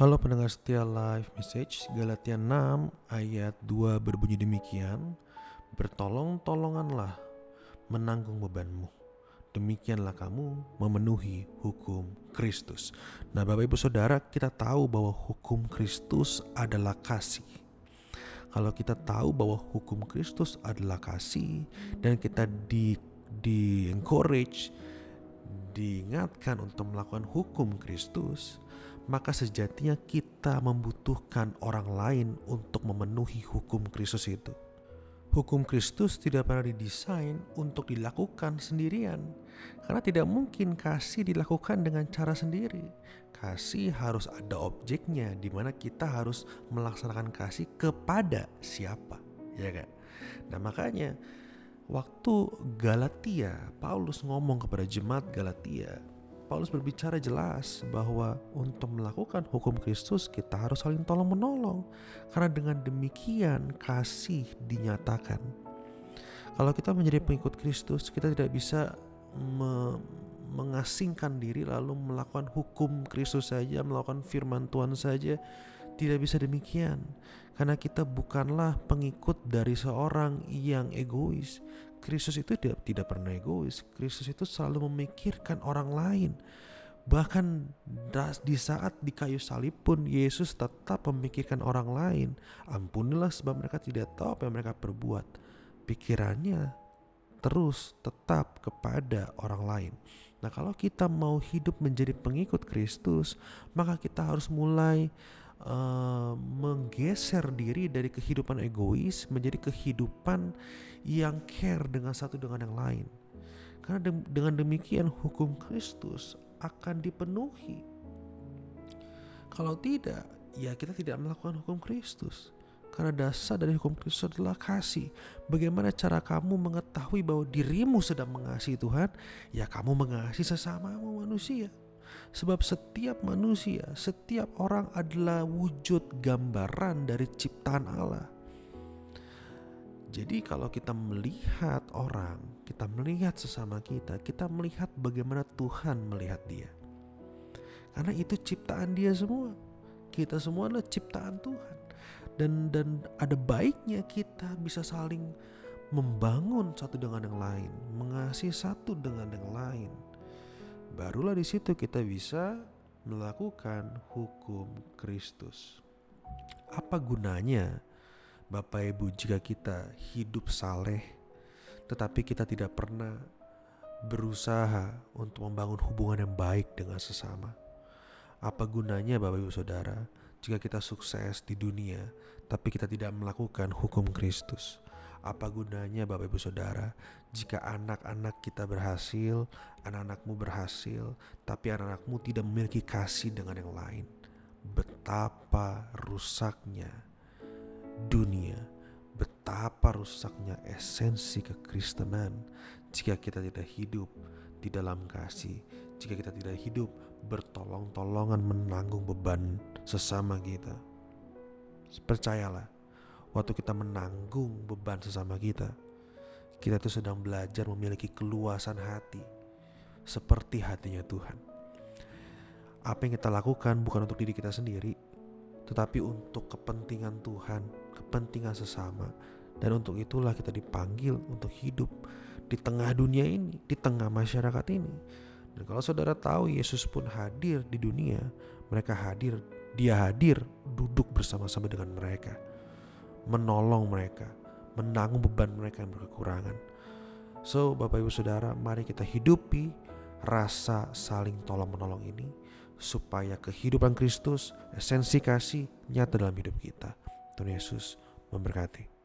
Halo pendengar setia live message Galatia 6 ayat 2 berbunyi demikian Bertolong-tolonganlah menanggung bebanmu. Demikianlah kamu memenuhi hukum Kristus. Nah Bapak Ibu Saudara kita tahu bahwa hukum Kristus adalah kasih. Kalau kita tahu bahwa hukum Kristus adalah kasih dan kita di di encourage diingatkan untuk melakukan hukum Kristus, maka sejatinya kita membutuhkan orang lain untuk memenuhi hukum Kristus itu. Hukum Kristus tidak pernah didesain untuk dilakukan sendirian, karena tidak mungkin kasih dilakukan dengan cara sendiri. Kasih harus ada objeknya, di mana kita harus melaksanakan kasih kepada siapa, ya kan? Nah makanya waktu Galatia, Paulus ngomong kepada jemaat Galatia, Paulus berbicara jelas bahwa untuk melakukan hukum Kristus kita harus saling tolong menolong karena dengan demikian kasih dinyatakan. Kalau kita menjadi pengikut Kristus, kita tidak bisa me mengasingkan diri lalu melakukan hukum Kristus saja, melakukan firman Tuhan saja. Tidak bisa demikian, karena kita bukanlah pengikut dari seorang yang egois. Kristus itu tidak, tidak pernah egois. Kristus itu selalu memikirkan orang lain. Bahkan di saat di kayu salib pun Yesus tetap memikirkan orang lain. Ampunilah sebab mereka tidak tahu apa yang mereka perbuat. Pikirannya terus tetap kepada orang lain. Nah, kalau kita mau hidup menjadi pengikut Kristus, maka kita harus mulai uh, menggeser diri dari kehidupan egois menjadi kehidupan yang care dengan satu dengan yang lain. Karena de dengan demikian hukum Kristus akan dipenuhi. Kalau tidak, ya kita tidak melakukan hukum Kristus. Karena dasar dari hukum Kristus adalah kasih. Bagaimana cara kamu mengetahui bahwa dirimu sedang mengasihi Tuhan? Ya kamu mengasihi sesamamu manusia. Sebab setiap manusia, setiap orang adalah wujud gambaran dari ciptaan Allah. Jadi kalau kita melihat orang, kita melihat sesama kita, kita melihat bagaimana Tuhan melihat dia. Karena itu ciptaan dia semua. Kita semua adalah ciptaan Tuhan. Dan dan ada baiknya kita bisa saling membangun satu dengan yang lain, mengasihi satu dengan yang lain. Barulah di situ kita bisa melakukan hukum Kristus. Apa gunanya Bapak Ibu jika kita hidup saleh tetapi kita tidak pernah berusaha untuk membangun hubungan yang baik dengan sesama. Apa gunanya Bapak Ibu Saudara jika kita sukses di dunia tapi kita tidak melakukan hukum Kristus? Apa gunanya Bapak Ibu Saudara jika anak-anak kita berhasil, anak-anakmu berhasil, tapi anak-anakmu tidak memiliki kasih dengan yang lain? Betapa rusaknya dunia, betapa rusaknya esensi kekristenan jika kita tidak hidup di dalam kasih, jika kita tidak hidup bertolong-tolongan menanggung beban sesama kita. Percayalah, waktu kita menanggung beban sesama kita, kita itu sedang belajar memiliki keluasan hati seperti hatinya Tuhan. Apa yang kita lakukan bukan untuk diri kita sendiri, tetapi untuk kepentingan Tuhan, kepentingan sesama. Dan untuk itulah kita dipanggil untuk hidup di tengah dunia ini, di tengah masyarakat ini. Dan kalau saudara tahu Yesus pun hadir di dunia, mereka hadir, dia hadir duduk bersama-sama dengan mereka. Menolong mereka, menanggung beban mereka yang berkekurangan. So Bapak Ibu Saudara mari kita hidupi rasa saling tolong menolong ini supaya kehidupan Kristus, esensi kasih nyata dalam hidup kita. Tuhan Yesus memberkati.